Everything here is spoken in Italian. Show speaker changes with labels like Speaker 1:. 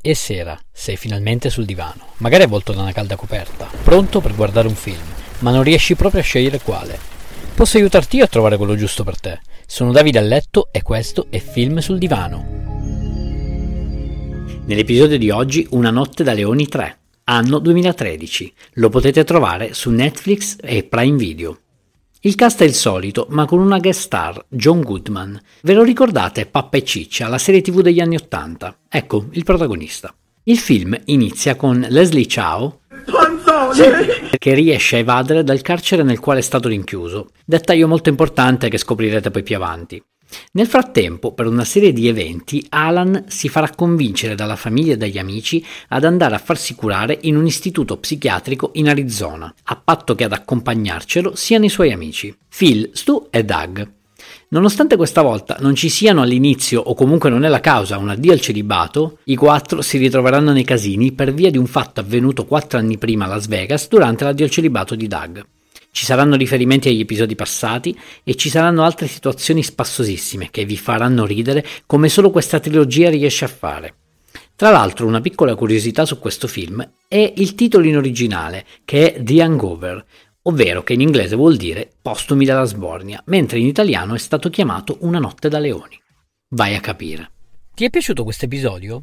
Speaker 1: E sera, sei finalmente sul divano, magari avvolto da una calda coperta, pronto per guardare un film, ma non riesci proprio a scegliere quale. Posso aiutarti io a trovare quello giusto per te. Sono Davide a letto e questo è Film sul divano. Nell'episodio di oggi Una notte da leoni 3, anno 2013. Lo potete trovare su Netflix e Prime Video. Il cast è il solito, ma con una guest star, John Goodman. Ve lo ricordate Pappa e Ciccia, la serie tv degli anni Ottanta? Ecco, il protagonista. Il film inizia con Leslie Chow che riesce a evadere dal carcere nel quale è stato rinchiuso. Dettaglio molto importante che scoprirete poi più avanti. Nel frattempo, per una serie di eventi, Alan si farà convincere dalla famiglia e dagli amici ad andare a farsi curare in un istituto psichiatrico in Arizona, a patto che ad accompagnarcelo siano i suoi amici, Phil, Stu e Doug. Nonostante questa volta non ci siano all'inizio o comunque non è la causa un addio al celibato, i quattro si ritroveranno nei casini per via di un fatto avvenuto quattro anni prima a Las Vegas durante l'addio al celibato di Doug. Ci saranno riferimenti agli episodi passati e ci saranno altre situazioni spassosissime che vi faranno ridere come solo questa trilogia riesce a fare. Tra l'altro una piccola curiosità su questo film è il titolo in originale, che è The Hangover, ovvero che in inglese vuol dire postumi dalla sbornia, mentre in italiano è stato chiamato Una notte da leoni. Vai a capire. Ti è piaciuto questo episodio?